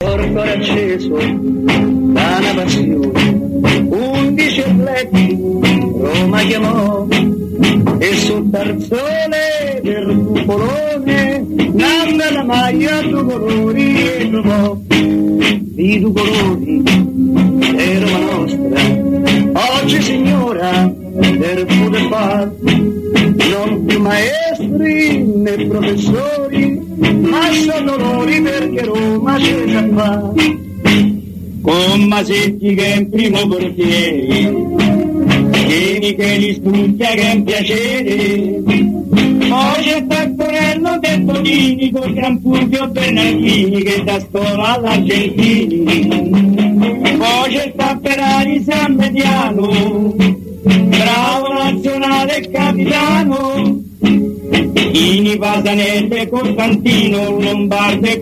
Porto acceso da una passione, undici atleti Roma chiamò e sul tarzone del cupolone nanna la maglia due colori e trovò i due colori di Roma nostra. Oggi signora del poter far non più maestri né professori ma sono loro perché Roma c'è già fa con Masetti che è in primo portiere che li studia che è un piacere. Poi c'è Taccorello del Tonini con Gran Fulvio Bernardini che da scuola all'Argentini. Poi c'è Tapperari San Mediano Pasanelle Costantino Lombarde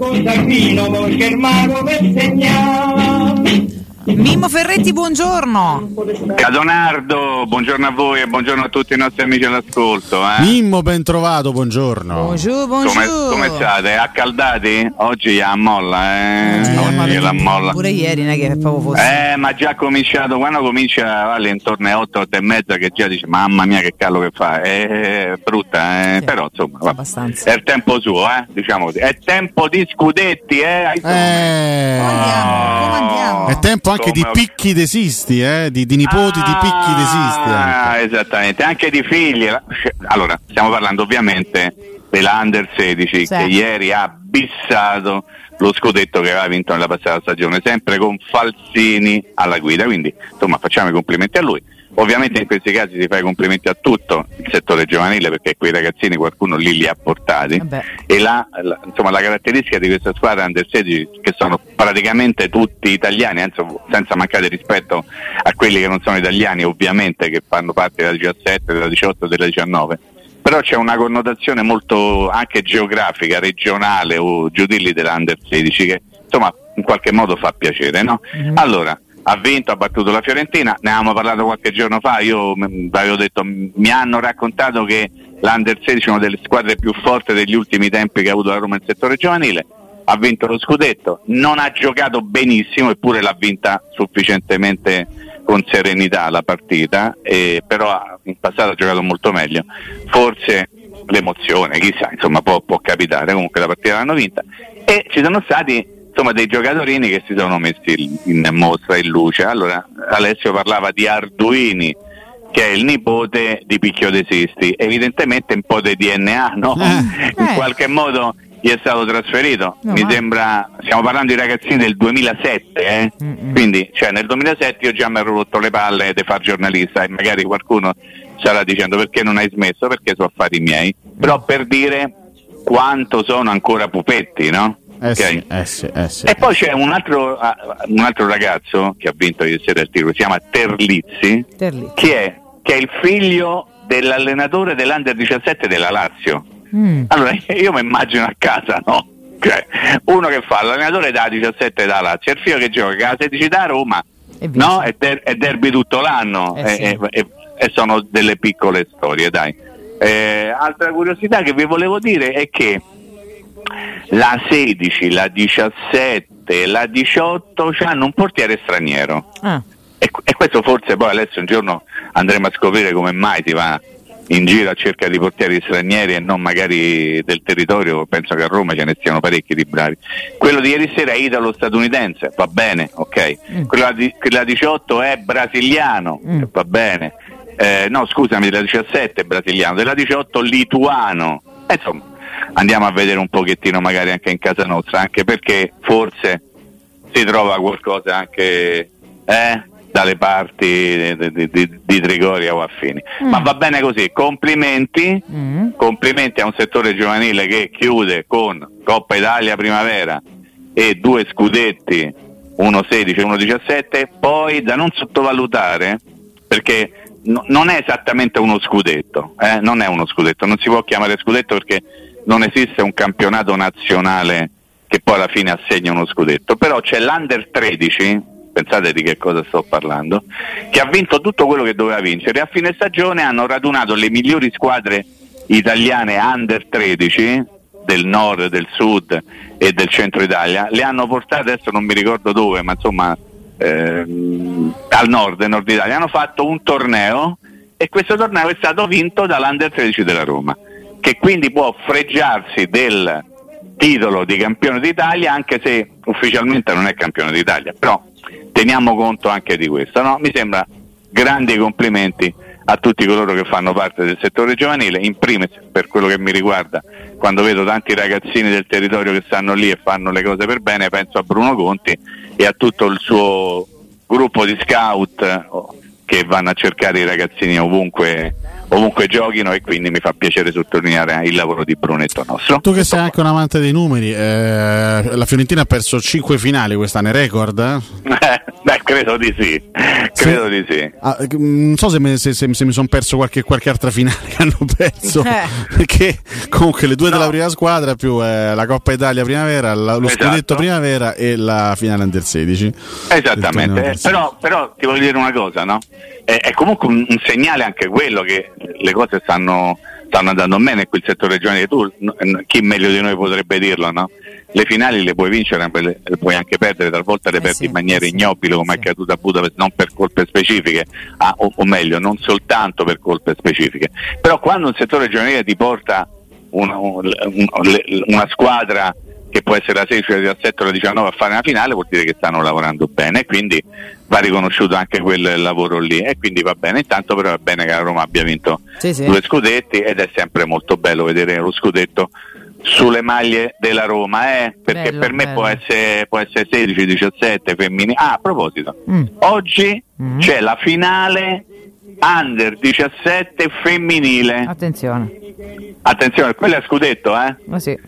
Germano per segnare Mimmo Ferretti, buongiorno. Cadonardo, buongiorno a voi e buongiorno a tutti i nostri amici all'ascolto. Eh. Mimmo, ben trovato, buongiorno. Bonjour, bonjour. Come, come state? Accaldati? Oggi a molla, eh? Oggi Oggi è la molla. Pure ieri non è che proprio fosse. Eh, ma già cominciato, quando comincia alle intorno alle 8, 8 e mezza che già dice mamma mia che callo che fa, è brutta, eh? Sì, però insomma va. abbastanza. è il tempo suo, eh? diciamo così. È tempo di scudetti, eh? Eh, andiamo? Come andiamo? è tempo anche di Come- picchi desisti, eh? di, di nipoti di picchi desisti. Ah, anche. esattamente, anche di figli. Allora, stiamo parlando ovviamente dell'Under 16 Sì. che ieri ha bissato lo scudetto che aveva vinto nella passata stagione, sempre con Falsini alla guida, quindi insomma facciamo i complimenti a lui. Ovviamente in questi casi si fa i complimenti a tutto il settore giovanile perché quei ragazzini qualcuno lì li ha portati Vabbè. e la, la- insomma, la caratteristica di questa squadra Under 16 che sono praticamente tutti italiani, anzi, senza mancare rispetto a quelli che non sono italiani ovviamente che fanno parte della 17, della 18 e della 19 però c'è una connotazione molto anche geografica, regionale o giù di lì dell'Under 16 che insomma in qualche modo fa piacere no? allora ha vinto, ha battuto la Fiorentina, ne avevamo parlato qualche giorno fa, io mh, avevo detto, mi hanno raccontato che l'Under 16 è una delle squadre più forti degli ultimi tempi che ha avuto la Roma nel settore giovanile, ha vinto lo scudetto, non ha giocato benissimo eppure l'ha vinta sufficientemente con serenità la partita, eh, però in passato ha giocato molto meglio, forse l'emozione, chissà, insomma può, può capitare, comunque la partita l'hanno vinta. E ci sono stati insomma dei giocatorini che si sono messi in mostra, in luce. Allora Alessio parlava di Arduini che è il nipote di Picchio De Sisti, evidentemente un po' di DNA, no? Eh. In Eh. qualche modo gli è stato trasferito. No, Mi ma- sembra, stiamo parlando di ragazzini del 2007, eh? Quindi cioè, nel 2007 io già mi ero rotto le palle di far giornalista e magari qualcuno starà dicendo perché non hai smesso, perché sono affari miei, però per dire quanto sono ancora pupetti, no? Eh Ok? sì, eh sì, eh sì. E poi c'è un altro, ah, un altro ragazzo che ha vinto ieri sera il tiro, si chiama Terlizzi, Terlizzi. che è, che è il figlio dell'allenatore dell'Under 17 della Lazio. Mm. Allora io mi immagino a casa, no? Cioè, uno che fa l'allenatore da 17 da Lazio, e il figlio che gioca a 16 da Roma, E no? È, der- è derby tutto l'anno Eh sì. e, e- e sono delle piccole storie, dai. Eh, altra curiosità che vi volevo dire è che la 16, la 17 e la 18 hanno un portiere straniero. Ah, E, e questo forse poi adesso un giorno andremo a scoprire come mai si va in giro a cerca di portieri stranieri e non magari del territorio, penso che a Roma ce ne siano parecchi di bravi. Quello di ieri sera è italo-statunitense, va bene, ok. Mm. Quello di, della 18 è brasiliano, Mm. va bene. Eh, no, scusami, della 17 è brasiliano, della 18 lituano. Eh, Insomma, andiamo a vedere un pochettino magari anche in casa nostra, anche perché forse si trova qualcosa anche eh, dalle parti di, di- di- Trigoria o affini. Mm. Ma va bene così, complimenti, mm. complimenti a un settore giovanile che chiude con Coppa Italia Primavera e due scudetti, uno 16 e uno 17, poi da non sottovalutare perché no- non è esattamente uno scudetto, eh, non è uno scudetto, non si può chiamare scudetto perché non esiste un campionato nazionale che poi alla fine assegna uno scudetto, però c'è l'Under 13, pensate di che cosa sto parlando, che ha vinto tutto quello che doveva vincere. A fine stagione hanno radunato le migliori squadre italiane Under 13 del nord, del sud e del centro Italia, le hanno portate, adesso non mi ricordo dove, ma insomma ehm, al nord, nord Italia, hanno fatto un torneo e questo torneo è stato vinto dall'Under 13 della Roma, che quindi può fregiarsi del titolo di campione d'Italia anche se ufficialmente non è campione d'Italia, però teniamo conto anche di questo, no? mi sembra grandi complimenti a tutti coloro che fanno parte del settore giovanile, in primis per quello che mi riguarda, quando vedo tanti ragazzini del territorio che stanno lì e fanno le cose per bene, penso a Bruno Conti e a tutto il suo gruppo di scout oh, che vanno a cercare i ragazzini ovunque, ovunque giochino e quindi mi fa piacere sottolineare il lavoro di Brunetto nostro. Tu che sei anche un amante dei numeri, eh, la Fiorentina ha perso 5 finali quest'anno, è record? Eh, beh, credo di sì, credo Se- di sì. Ah, eh, non so se, me- se- se- se mi sono perso qualche, qualche altra finale che hanno perso, Eh. perché comunque le due No. della prima squadra più eh, la Coppa Italia primavera, la- lo Esatto. scudetto primavera e la finale under 16. Il torneo Esattamente, eh, 16. però, però ti voglio dire una cosa, no? È, è comunque un, un segnale anche quello che le cose stanno, stanno andando bene in quel settore giovanile. Tu, chi meglio di noi potrebbe dirlo, no? Le finali le puoi vincere, ma le, le puoi anche perdere, talvolta le Eh perdi sì, in maniera sì, ignobile come sì. è accaduto a Budapest, non per colpe specifiche, ah, o, o meglio, non soltanto per colpe specifiche. Però quando un settore giovanile ti porta una, una squadra che può essere la 16, la 17 o la 19 a fare una finale vuol dire che stanno lavorando bene quindi va riconosciuto anche quel lavoro lì e quindi va bene intanto però va bene che la Roma abbia vinto Sì, sì. due scudetti ed è sempre molto bello vedere lo scudetto sulle maglie della Roma eh? perché Bello, per me può essere, può essere 16, 17 femminili ah a proposito Mm. oggi Mm. c'è la finale under 17 femminile Attenzione. attenzione quello è scudetto eh Ma sì.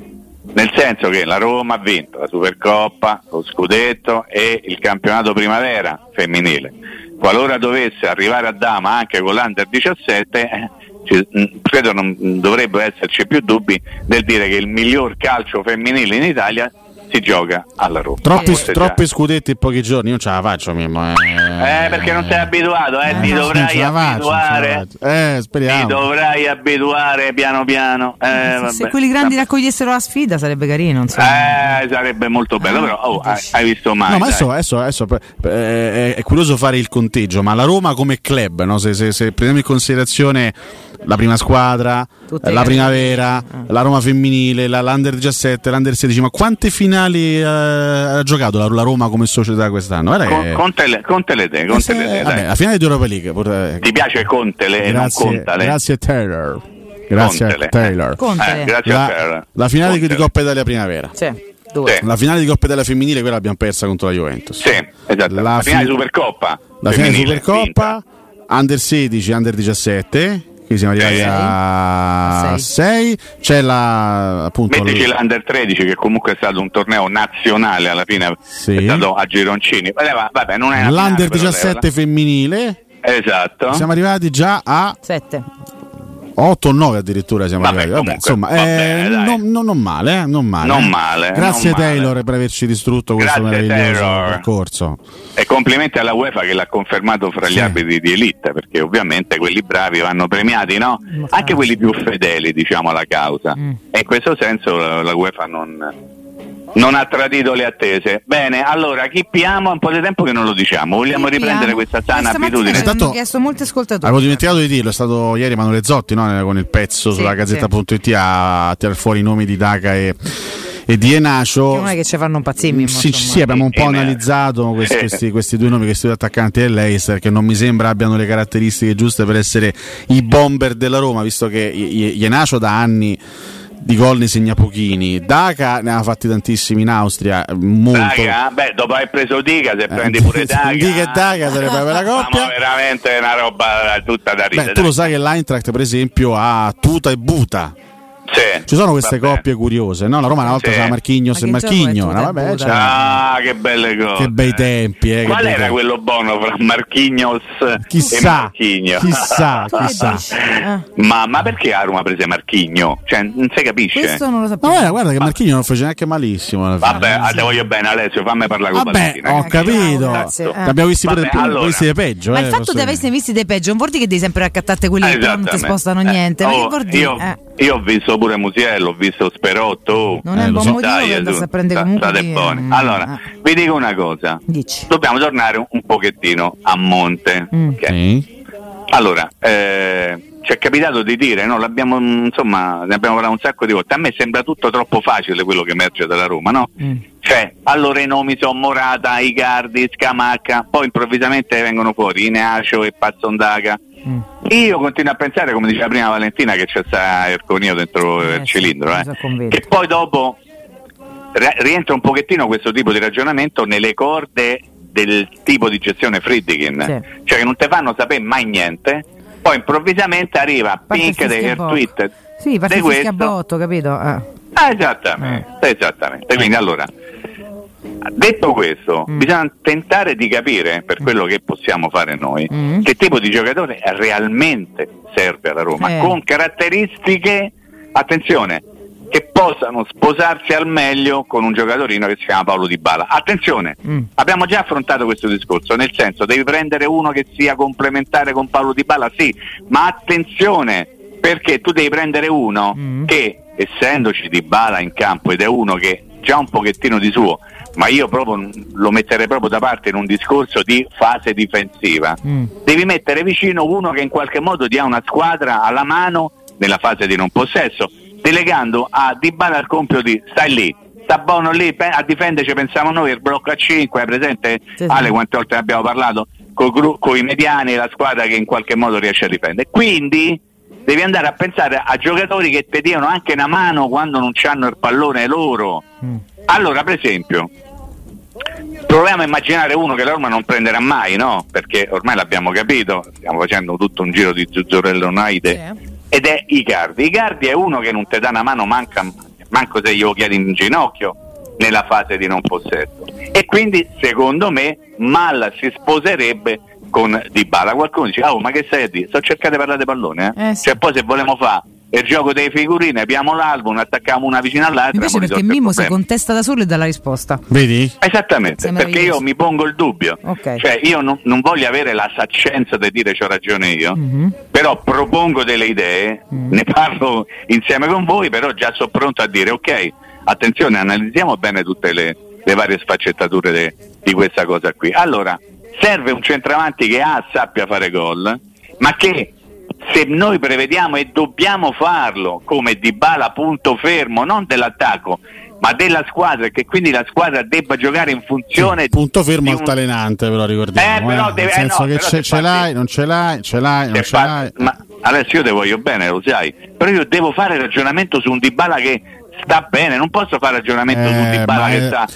Nel senso che la Roma ha vinto la Supercoppa, lo scudetto e il campionato primavera femminile. Qualora dovesse arrivare a Dama anche con l'Under 17, eh, mh, credo non dovrebbero esserci più dubbi nel dire che il miglior calcio femminile in Italia si gioca alla Roma. Troppi, già- troppi scudetti in pochi giorni, io non ce la faccio Mimmo. Eh, Eh, perché non sei abituato, eh, Eh, ti dovrai faccio, abituare. Eh, Ti speriamo. dovrai abituare piano piano. Eh, se, vabbè. se quelli grandi raccogliessero la sfida sarebbe carino, insomma. Eh, sarebbe molto bello, Ah, però oh, hai, hai visto mai? No, ma adesso, adesso- adesso, eh, è, è curioso fare il conteggio, ma la Roma come club, no? se, se- se prendiamo in considerazione la prima squadra, Tutte eh, la le- primavera, Ah. la Roma femminile, la, l'Under 17, l'Under 16, ma quante finali eh, ha giocato la, la Roma come società quest'anno? Guarda Con, che- conte le, conte le te, eh, conte se- le te, vabbè, la finale di Europa League. pure- Ti piace Contele e non grazie, Contale? grazie Taylor. Grazie a Contele. Taylor. Contele. Eh, grazie a La, te. la finale di Contele. Coppa Italia primavera. Sì. Sì. La finale di Coppa Italia femminile, quella l'abbiamo persa contro la Juventus. Sì, esatto. La, La finale fi- di Supercoppa. La finale di Supercoppa, Under 16, Under 17, qui siamo arrivati Sì. a Sei. 6. C'è la appunto Mettici l- l'Under 13 che comunque è stato un torneo nazionale alla fine Sì. è stato a gironcini. Vabbè, va- vabbè, non è una finale, l'Under però, 17 femminile. Esatto. Siamo arrivati già a Sette. 8 o 9 addirittura siamo Vabbè, arrivati. Vabbè, comunque, insomma, va eh, non, non- non male, eh, non male. Non male, Grazie non male. Taylor per averci distrutto questo Grazie, meraviglioso Taylor. percorso. E complimenti alla UEFA che l'ha confermato fra gli Sì. arbitri di elite, perché ovviamente quelli bravi vanno premiati, no? Anche quelli più fedeli, diciamo, alla causa. Mm. E in questo senso la UEFA non, non ha tradito le attese. Bene, allora chi piamo? È un po' di tempo che non lo diciamo. Vogliamo Chi riprendere piamo? questa sana abitudine? ci hanno Intanto- chiesto molti ascoltatori. Avevo dimenticato di dirlo, è stato ieri Emanuele Zotti no? con il pezzo Sì, sulla sì. gazzetta.it a tirar fuori i nomi di Daca e, e di Enacio. Che non è che ci fanno impazzire. Sì, sì, sì, abbiamo un po' Eh, analizzato questi, eh. questi- questi due nomi, questi due attaccanti dell'Eister che non mi sembra abbiano le caratteristiche giuste per essere i bomber della Roma, visto che I- I- Ienacio da anni di gol ne segna pochini, Daca ne ha fatti tantissimi in Austria, molto... Daga? Beh, dopo aver preso Dica, se Eh, prendi pure Daga. Dica e Daga sarebbe una coppia. Siamo veramente una roba tutta da ridere. Beh, tu lo sai che l'Eintracht, per esempio, ha Tuta e Buta. Sì, Ci sono queste vabbè. coppie curiose, no? La Roma una volta Sì. c'era Marchignos Ma e Marchigno, no? e Vabbè, c'era- Ah, che belle cose. Che bei tempi, eh, Qual era tempi. quello buono fra Marchignos e Chissà, Marchigno? chissà, chissà. Eh, ma, ma perché a Roma prese Marchigno? Cioè, non si capisce. questo non lo Ma sapevo. guarda, guarda che Marchigno non fece neanche malissimo. alla fine. Vabbè, ah, te voglio bene Alessio, fammi parlare con Vabbè, Valentina. ho capito. Grazie, eh. L'abbiamo visti pure allora. visti di peggio. Ma eh, il fatto di aversi visti dei peggio non vuol dire che devi sempre raccattarti quelli che non ti spostano Eh, niente. Ma oh, che vuol dire? io, Eh. io ho visto pure Musiello, ho visto Sperotto. Non è un buon so. motivo Dai, a prendere sta- comunque state buoni. mm, Allora, ah. vi dico una cosa. Dici. Dobbiamo tornare un, un pochettino a monte. Mm. ok? Sì. Allora, eh, ci è capitato di dire, no? L'abbiamo, mm, insomma, ne abbiamo parlato un sacco di volte. A me sembra tutto troppo facile quello che emerge dalla Roma, no? Mm. Cioè, allora i nomi sono Morata, Icardi, Scamacca, poi improvvisamente vengono fuori Ineacio e Pazzondaga. Mm. Io continuo a pensare, come diceva prima Valentina, che c'è sta Erconio dentro Eh, il cilindro, eh. che poi dopo ri- rientra un pochettino questo tipo di ragionamento nelle corde del tipo di gestione Friedkin, Sì. cioè che non ti fanno sapere mai niente, poi improvvisamente arriva Pink del tweet Sì, fischia a botto, capito? Eh. Ah, esattamente, esattamente. Quindi allora, detto questo, Mm. bisogna tentare di capire, per quello che possiamo fare noi, Mm. che tipo di giocatore realmente serve alla Roma, Eh. con caratteristiche, attenzione, che possano sposarsi al meglio con un giocatorino che si chiama Paolo Di Bala. Attenzione, Mm. abbiamo già affrontato questo discorso, nel senso devi prendere uno che sia complementare con Paolo Di Bala, sì, ma attenzione, perché tu devi prendere uno Mm. che, essendoci Di Bala in campo ed è uno che già un pochettino di suo, ma io proprio lo metterei proprio da parte in un discorso di fase difensiva, Mm. devi mettere vicino uno che in qualche modo dia una squadra alla mano nella fase di non possesso, delegando a Di Bala il compito di stai lì, sta buono lì, a difenderci pensiamo noi, il blocco a 5, hai presente Sì, sì. Ale quante volte ne abbiamo parlato, con i mediani e la squadra che in qualche modo riesce a difendere. Quindi devi andare a pensare a giocatori che ti diano anche una mano quando non hanno il pallone loro. Mm. Allora, per esempio, proviamo a immaginare uno che la Roma non prenderà mai, no? Perché ormai l'abbiamo capito, stiamo facendo tutto un giro di Zuzzurello Naide Sì. ed è Icardi. Icardi è uno che non ti dà una mano manca, manco se glielo chiedi in ginocchio nella fase di non possesso. E quindi, secondo me, Malla si sposerebbe con Dybala. Qualcuno dice, oh, ma che stai a dire? Sto cercando di parlare di pallone, eh? Eh, sì. Cioè, poi se vogliamo fare il gioco delle figurine, apriamo l'album, attacchiamo una vicino all'altra. Invece abbiamo perché Mimmo si contesta da solo e dà la risposta. Vedi? Esattamente, perché io mi pongo il dubbio. Ok. Cioè, io non, non voglio avere la saccenza di dire c'ho ragione io, Mhm. però propongo delle idee, Mm. ne parlo insieme con voi, però già sono pronto a dire ok, attenzione, analizziamo bene tutte le, le varie sfaccettature de- di questa cosa qui. Allora, serve un centravanti che A sappia fare gol, ma che se noi prevediamo e dobbiamo farlo come Dybala punto fermo, non dell'attacco, ma della squadra e che quindi la squadra debba giocare in funzione Punto fermo un- altalenante, però ricordiamo. Eh, però eh. deve- Nel eh, senso no, che ce, ce l'hai, non ce l'hai, ce l'hai, non ce l'hai. ma adesso io ti voglio bene, lo sai, però io devo fare ragionamento su un Dybala che sta bene, non posso fare ragionamento su un Eh, Dybala che è- sta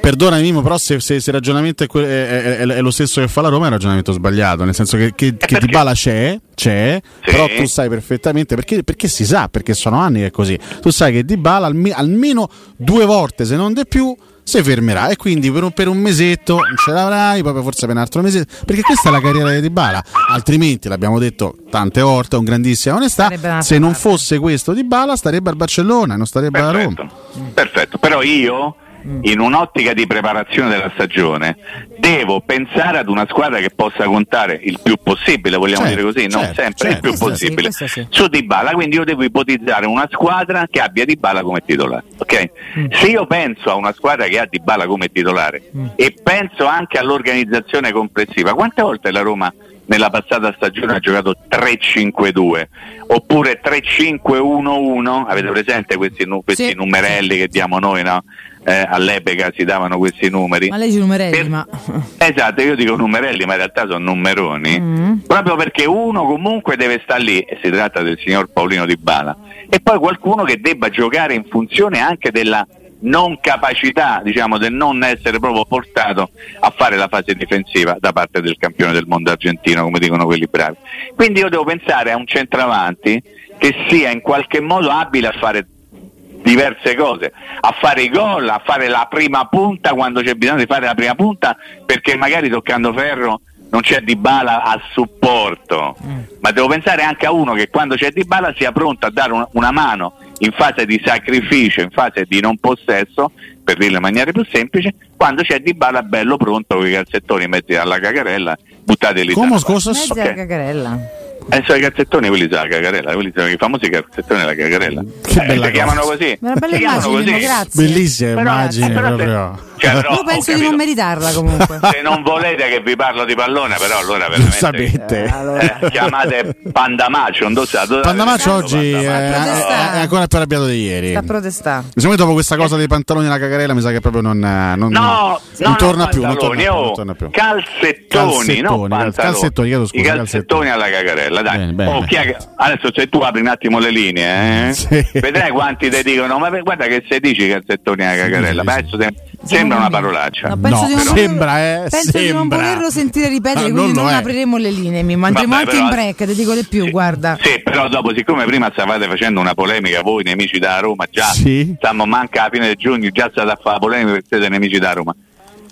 Perdonami, Mimo, però se, se, se il ragionamento è, que- è- è- è lo stesso che fa la Roma è un ragionamento sbagliato, nel senso che, che, che perché? Dybala c'è, c'è Sì. però tu sai perfettamente, perché, perché si sa, perché sono anni che è così, tu sai che Dybala almi- almeno due volte, se non di più, si fermerà e quindi per un, per un mesetto non ce l'avrai, poi forse per un altro mese, perché questa è la carriera di Dybala, altrimenti l'abbiamo detto tante volte, con grandissima onestà, se non fosse questo Dybala starebbe al Barcellona, non starebbe alla Roma. Perfetto. Però io, in un'ottica di preparazione della stagione, devo pensare ad una squadra che possa contare il più possibile, vogliamo Certo, dire così, non certo, sempre certo. il più sì, possibile, questo sì. su Dybala, quindi io devo ipotizzare una squadra che abbia Dybala come titolare. ok? Mm. Se io penso a una squadra che ha Dybala come titolare Mm. e penso anche all'organizzazione complessiva, quante volte la Roma nella passata stagione ha giocato 3-5-2 oppure 3-5-1-1 avete presente questi, questi Sì. numerelli che diamo noi no? Eh, all'epoca si davano questi numeri. Ma lei ci numerelli, Per- ma... esatto io dico numerelli ma in realtà sono numeroni. Mm. proprio perché uno comunque deve stare lì e si tratta del signor Paolino Di Bala e poi qualcuno che debba giocare in funzione anche della non capacità diciamo del non essere proprio portato a fare la fase difensiva da parte del campione del mondo argentino come dicono quelli bravi. Quindi io devo pensare a un centravanti che sia in qualche modo abile a fare diverse cose, a fare i gol, a fare la prima punta quando c'è bisogno di fare la prima punta, perché magari toccando ferro non c'è Di Bala a supporto, ma devo pensare anche a uno che quando c'è Di Bala sia pronto a dare una, una mano in fase di sacrificio, in fase di non possesso, per dirlo in maniera più semplice, quando c'è Di Bala bello pronto con i calzettoni messi alla cagarella, buttateli Come da- scusa? Mezza Ok. cagarella. Eh, sono i calzettoni quelli della cagarella, quelli sono i famosi calzettoni della cagarella. Che Eh, bella si chiamano così. Una bella immagine, così. grazie. Bellissima Però- immagine però se- proprio. cioè, però, Io penso di non meritarla comunque. Se non volete che vi parlo di pallone, però allora veramente Giustamente. eh, chiamate Pandamaccio, non so, Pandamaccio dove- oggi è, Pandamaccio. protestare. è ancora più arrabbiato di ieri. Sta a protestare. Secondo me dopo questa cosa dei pantaloni nella cagarella mi sa che proprio non, non, No, non no, torna più, non torna oh, non torna più. Calzettoni, Calzettoni, no calzettoni, scusa, I calzettoni calzettoni. alla cagarella, dai. Bene, bene, Oh, bene. Adesso se tu apri un attimo le linee, eh, Sì. vedrai quanti ti dicono, ma guarda che se dici calzettoni alla cagarella, sì, ma sì. adesso se- sembra una parolaccia. No, penso No, di non sembra, volerlo- eh, penso di non sembra. volerlo sentire ripetere, No, quindi non non, apriremo le linee. Mi mangeremo Vabbè, anche in break, ti dico di più, Sì. guarda. Sì, però dopo, siccome prima stavate facendo una polemica, voi nemici da Roma, già Sì. stiamo manca alla fine di giugno, già state a fare la polemica perché siete nemici da Roma.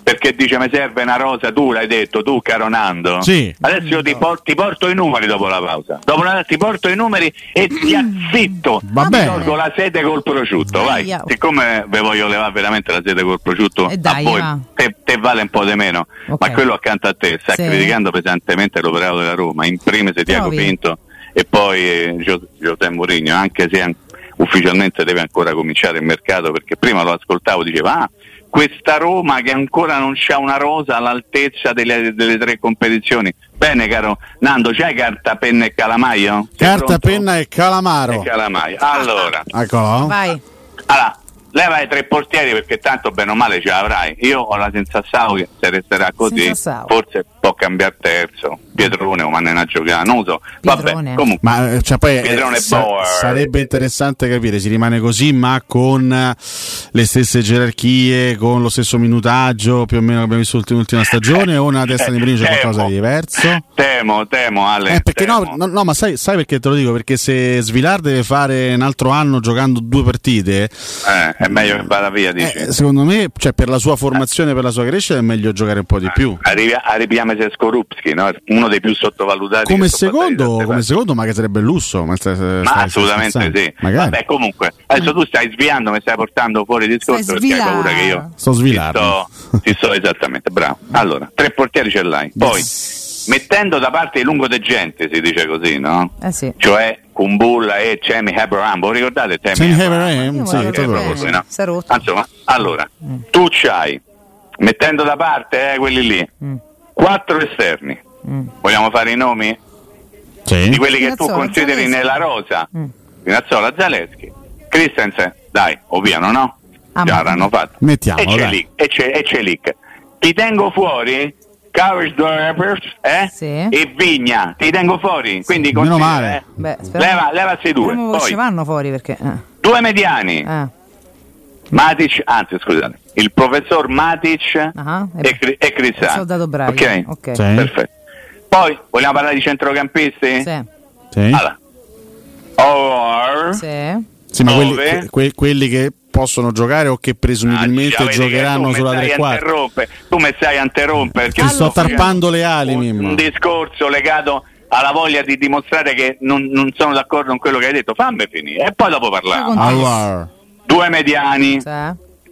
Perché dice mi serve una rosa, tu l'hai detto, tu caro Nando. Sì. Adesso io ti, por- ti porto i numeri dopo la pausa. Dopo la ti porto i numeri e ti azzitto. Va Ti bene. tolgo la sede col prosciutto, vai. Aia. Siccome ve voglio levare veramente la sede col prosciutto, E dai, a voi te, te vale un po' di meno, Ok. ma quello accanto a te sta Sì. criticando pesantemente l'operato della Roma, in primis Tiago? Pinto e poi eh, José Mourinho, anche se an- ufficialmente deve ancora cominciare il mercato, perché prima lo ascoltavo diceva ah, questa Roma che ancora non c'ha una rosa all'altezza delle, delle tre competizioni. Bene caro Nando, c'hai carta, penna e calamaio? Sei Carta, pronto? penna e calamaro. E calamaio. Allora, Eccolo. Vai. allora, leva i tre portieri perché tanto bene o male ce l'avrai. Io ho la sensazione che se resterà così, forse può cambiare terzo. Pietrone o mannena a giocare, non lo so. Pietrone. Vabbè, comunque. Ma eh, cioè, poi eh, Pietrone sa- Bauer. sarebbe interessante capire, si rimane così, ma con eh, le stesse gerarchie, con lo stesso minutaggio, più o meno che abbiamo visto l'ultima, stagione, o una testa di Mourinho c'è qualcosa di diverso? Temo, temo, Ale. Eh, perché no, temo. no, no, ma sai, sai perché te lo dico? Perché se Svilar deve fare un altro anno giocando due partite, Eh, è meglio che vada via, dici. eh, secondo me, cioè, per la sua formazione, per la sua crescita, è meglio giocare un po' di più. Arrivi- Arriviamo a Skorupski, no? uno dei più sottovalutati. Come secondo, come secondo, ma che sarebbe lusso. Ma, stai- stai- Ma stai assolutamente sì. Magari. Vabbè, comunque, adesso tu stai sviando, mi stai portando fuori il discorso perché hai paura che io Sto ti svilando. sto, ti sto esattamente bravo. Allora, tre portieri ce l'hai. Poi, mettendo da parte i lungodegenti, si dice così, no? Eh sì. Cioè Kumbulla e Cemi Abraham, voi ricordate Cemi Cemi Abraham? Sì, così. no? Insomma, allora, tu c'hai, mettendo da parte eh, quelli lì, Mm. Quattro esterni. Vogliamo fare i nomi? Sì. Di quelli che tu consideri Zaleschi. nella rosa. Mm. Spinazzola, Zaleschi. Christensen, dai, ovviano, no? Ah, Già l'hanno fatto. Mettiamolo, e c'è lì, e c'è, e c'è lì. Ti tengo fuori Karsdorpers eh? Sì. e Vigna, ti tengo fuori. Quindi Meno male. eh. Beh, Leva, levasi due. Poi, ci vanno fuori perché. Eh. due mediani. Eh. Matic, anzi scusate, il professor Matic Ah, e, e- Cri- e Cristiano. Soldado bravi. Ok? Ok. Sì. Perfetto. Poi vogliamo parlare di centrocampisti? Sì. Sì. Allora. Or, Sì. Sì, ma quelli, que- que- quelli che possono giocare o che presumibilmente Ah, vedi che giocheranno mi sulla tre quarti. Tu mi stai a interrompere. perché Ti sto tarpando le ali, un, un discorso legato alla voglia di dimostrare che non, non sono d'accordo con quello che hai detto. Fammi finire e poi dopo parliamo. Allora, Due mediani, Sì.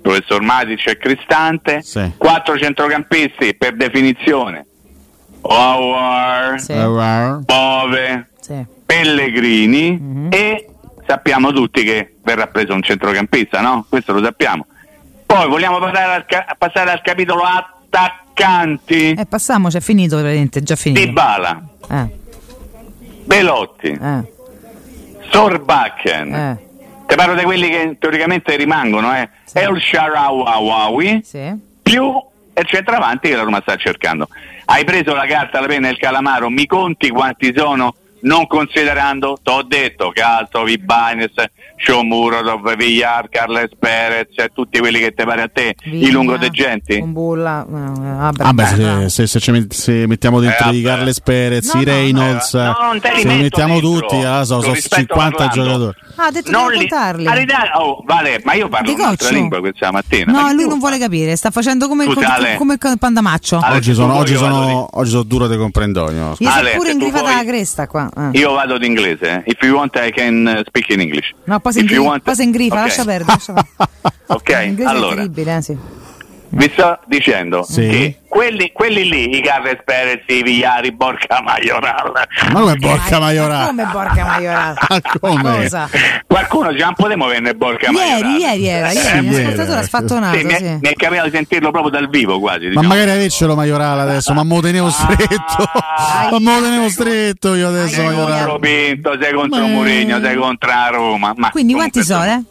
Professor Matic e Cristante, Sì. quattro centrocampisti per definizione. Howard, Sì. Bove, Sì. Pellegrini Mhm. e sappiamo tutti che verrà preso un centrocampista, no? Questo lo sappiamo. Poi vogliamo passare al, ca- passare al capitolo attaccanti. Eh, passiamoci, è finito, è già finito. Dybala, Eh. Belotti, Eh. Sorbakken. Eh. Ti parlo di quelli che teoricamente rimangono, eh. Sì. El Sharawawi Sì. più il centravanti che la Roma sta cercando. Hai preso la carta, la penna e il calamaro, mi conti quanti sono? Non considerando, t'ho detto, Calzo, Vibanes, Shomurodov, Villar, Carles Perez e tutti quelli che ti pare a te, i Vigna, lungodegenti. Kumbulla, eh, vabbè. Vabbè, Eh, se, se- se ci met- se mettiamo dentro Eh, i. Carles Perez, No, i no, Reynolds, no, te li se li mettiamo dentro. tutti, ah, so, sono rispetto 50 parlando. giocatori. Ah, ha detto Non di li-. Aridà- oh, vale, ma io parlo Di un'altra lingua questa mattina. No, ma lui non vuole capire, sta facendo come, Scusa, come, Ale. come il Pandamaccio. Ale, Oggi sono, oggi, oggi duro di comprendogno. Gli si è pure vuoi- la cresta qua. Eh. Io vado d'inglese. eh. If you want I can uh, speak in English. No, If you ingrifa, want- poi si ingrifa Ok. lascia perdere. Lascia perdere. Ok, L'inglese è allora. terribile, eh, sì. Vi sto dicendo Sì. che quelli, quelli lì, i Carles Perez, i Vigliari, Borca Majoral, Ma come Borca Ma Maiorà? Come Borca Maiorà? Ma come? Cosa? qualcuno già non potremo venne Borca Majoral. Ieri, ieri era, ieri, un ieri ascoltatore era. ha sfattonato, Sì, mi, è, sì. mi è capitato di sentirlo proprio dal vivo quasi. Ma diciamo. magari avercelo Maiorala adesso, ma me lo tenevo stretto. Ah. Ma me lo tenevo stretto io adesso sei contro. Pinto, sei contro Ma- Mourinho, sei contro Roma. Ma Quindi quanti sono, eh?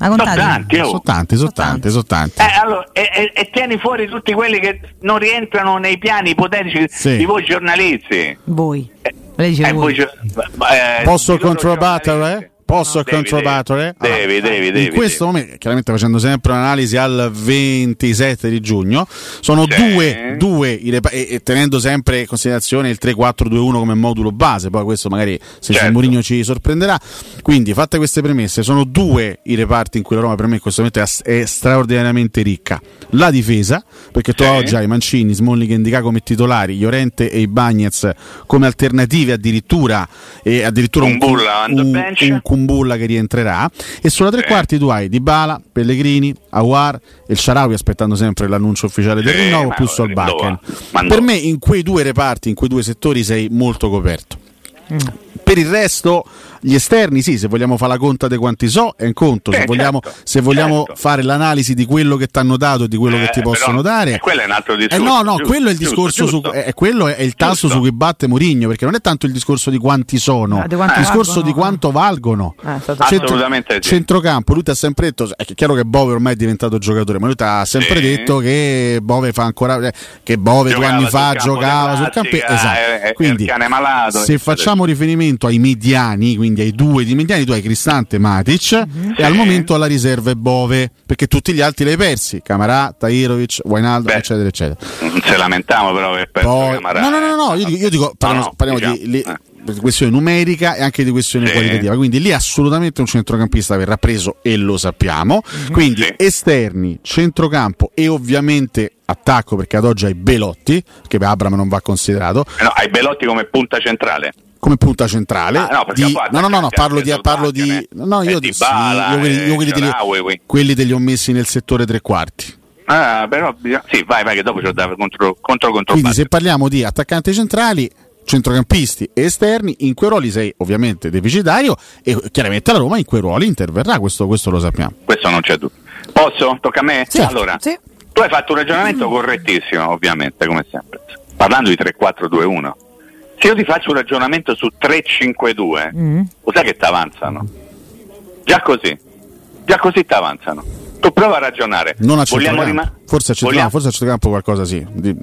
La Sono contati? tanti, oh. Sono tanti, sono Sono tanti, sono tanti. Eh, allora, e, e- e tieni fuori tutti quelli che non rientrano nei piani ipotetici Sì. di voi giornalisti. Voi. Eh, eh, voi. voi gio- eh, Posso controbattere? Posso Devi, controbattere? Devi, Allora, devi, devi. in questo devi. momento, chiaramente facendo sempre un'analisi al 27 di giugno, sono due, due repa- e, e tenendo sempre in considerazione il 3-4-2-1 come modulo base, poi questo magari se Certo. Mourinho ci sorprenderà. Quindi, fatte queste premesse, sono due i reparti in cui la Roma per me in questo momento è, è straordinariamente ricca. La difesa, perché tu oggi hai Mancini, Smalling e Indica come titolari, Llorente e i Bagnez come alternative addirittura e addirittura un, Kumbulla on the un, bench. Un Kumbulla che rientrerà. E sulla tre Sì. quarti tu hai Dybala, Pellegrini, Awar e il Sharawi aspettando sempre l'annuncio ufficiale del Sì, rinnovo ma più Solbakken. per no. me in quei due reparti in quei due settori sei molto coperto. Per il resto gli esterni sì se vogliamo fare la conta di quanti so è un conto se Eh, vogliamo, certo, se vogliamo certo. fare l'analisi di quello che ti hanno dato e di quello che Eh, ti possono però, dare eh, quello è un altro eh discorso. no, no, giusto, quello è il giusto, discorso giusto. su è, quello è il tasso Giusto. su cui batte Mourinho, perché non è tanto il discorso di quanti sono, Ah, di quanto il discorso valgono. di quanto valgono. Eh, stato- Assolutamente sì. Centrocampo, lui ti ha sempre detto, è chiaro che Bove ormai è diventato giocatore, ma lui ti ha sempre Sì. detto che Bove fa ancora eh, che Bove due Giocava anni sul fa giocava sul campo esatto. è- è- è Quindi se facciamo riferimento ai mediani, quindi ai due di mediani, tu hai Cristante Matic Mhm. e al momento alla riserva è Bove, perché tutti gli altri li hai persi, Camarà, Tahirovic, Wijnaldum, Beh, eccetera eccetera. Non se lamentiamo però che perso Poi- Camarà, no, no, no, eh. no, io dico, io dico parliamo, no, parliamo diciamo, di, li- eh. questione numerica e anche di questione Sì. qualitativa. Quindi lì assolutamente un centrocampista verrà preso e lo sappiamo. Quindi Sì. esterni, centrocampo e ovviamente attacco perché ad oggi hai Belotti, che per Abram non va considerato, Eh no, hai Belotti come punta centrale. Come punta centrale. Ah, no, di- no, no, no, no, parlo di, parlo di Solbakken, no, eh. io, E sì, io quelli, io eh, quelli te li, Shaarawy. quelli te li ho messi nel settore tre quarti. Ah, però sì, vai, vai, che dopo c'ho da contro contro contro Quindi se parliamo di attaccanti centrali, centrocampisti e esterni, in quei ruoli sei ovviamente deficitario e chiaramente la Roma in quei ruoli interverrà, questo, questo lo sappiamo. Questo non c'è dubbio. Posso? Tocca a me? Sì, allora, sì. tu hai fatto un ragionamento correttissimo, ovviamente, come sempre. Parlando di 3-4-2-1. Se io ti faccio un ragionamento su 3-5-2, Mm. lo sai che ti avanzano? Già così. Già così ti avanzano. Tu prova a ragionare. Non a centrocampo. rima- forse, a centrocampo forse a centrocampo qualcosa sì. Di-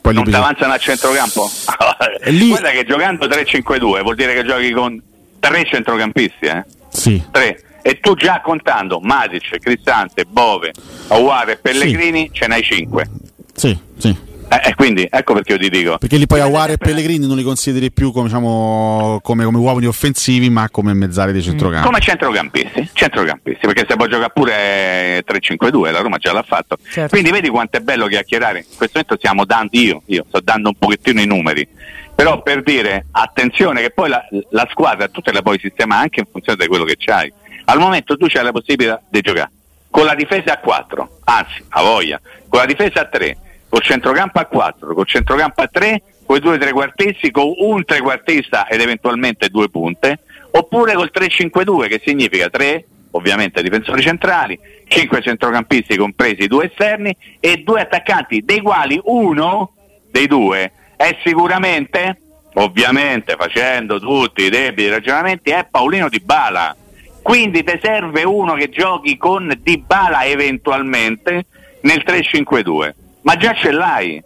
poi non ti avanzano a centrocampo? Lì- Guarda che giocando 3-5-2 vuol dire che giochi con tre centrocampisti, eh? Sì. Tre. E tu già contando Matic, Cristante, Bove, Aguare e Pellegrini ce n'hai cinque. Sì, sì. Eh, e quindi ecco perché io ti dico. Perché lì poi Aguare e Pellegrini non li consideri più come, diciamo, come, come uomini offensivi, ma come mezzali di centrocampo. Come centrocampisti, centrocampisti, perché se può giocare pure 3-5-2, la Roma già l'ha fatto. Certo. Quindi vedi quanto è bello chiacchierare. In questo momento stiamo dando io, io sto dando un pochettino i numeri. Però per dire attenzione che poi la, la squadra tu te la puoi sistemare anche in funzione di quello che c'hai. Al momento tu c'hai la possibilità di giocare con la difesa a 4, anzi, a voglia, con la difesa a 3, col centrocampo a 4, col centrocampo a 3, con i due trequartisti, con un trequartista ed eventualmente due punte, oppure col 3-5-2 che significa 3 ovviamente difensori centrali, 5 centrocampisti compresi i due esterni e due attaccanti, dei quali uno dei due è sicuramente, ovviamente facendo tutti i debiti ragionamenti, è Paolino Di Bala. Quindi ti serve uno che giochi con Di Bala eventualmente nel 3-5-2. Ma già ce l'hai.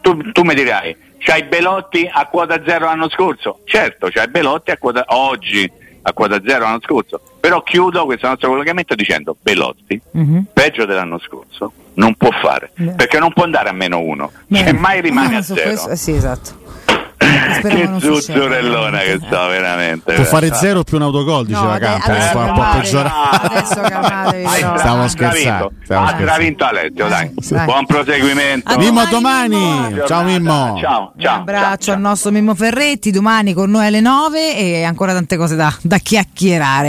Tu, tu mi dirai, c'hai Belotti a quota zero l'anno scorso? Certo, c'hai Belotti a quota, oggi a quota zero l'anno scorso. Però chiudo questo nostro collegamento dicendo Belotti, Mhm. peggio dell'anno scorso, non può fare. Beh. Perché non può andare a meno uno. Beh, Cioè, mai rimane no, a zero. questo- eh, sì, esatto. Che Speriamo non succeda. zuzzurellona che sto veramente. Può fare Ah. zero più un autogol, diceva ade- Campo. Fa un po' peggiorare. Stavo ha scherzando, stavo stravinto Alessio, dai. Buon proseguimento. Mimmo, a domani. Mimmo. Ciao Mimmo. Ciao, Un abbraccio al nostro Mimmo Ferretti, domani con noi alle 9 e ancora tante cose da, da chiacchierare.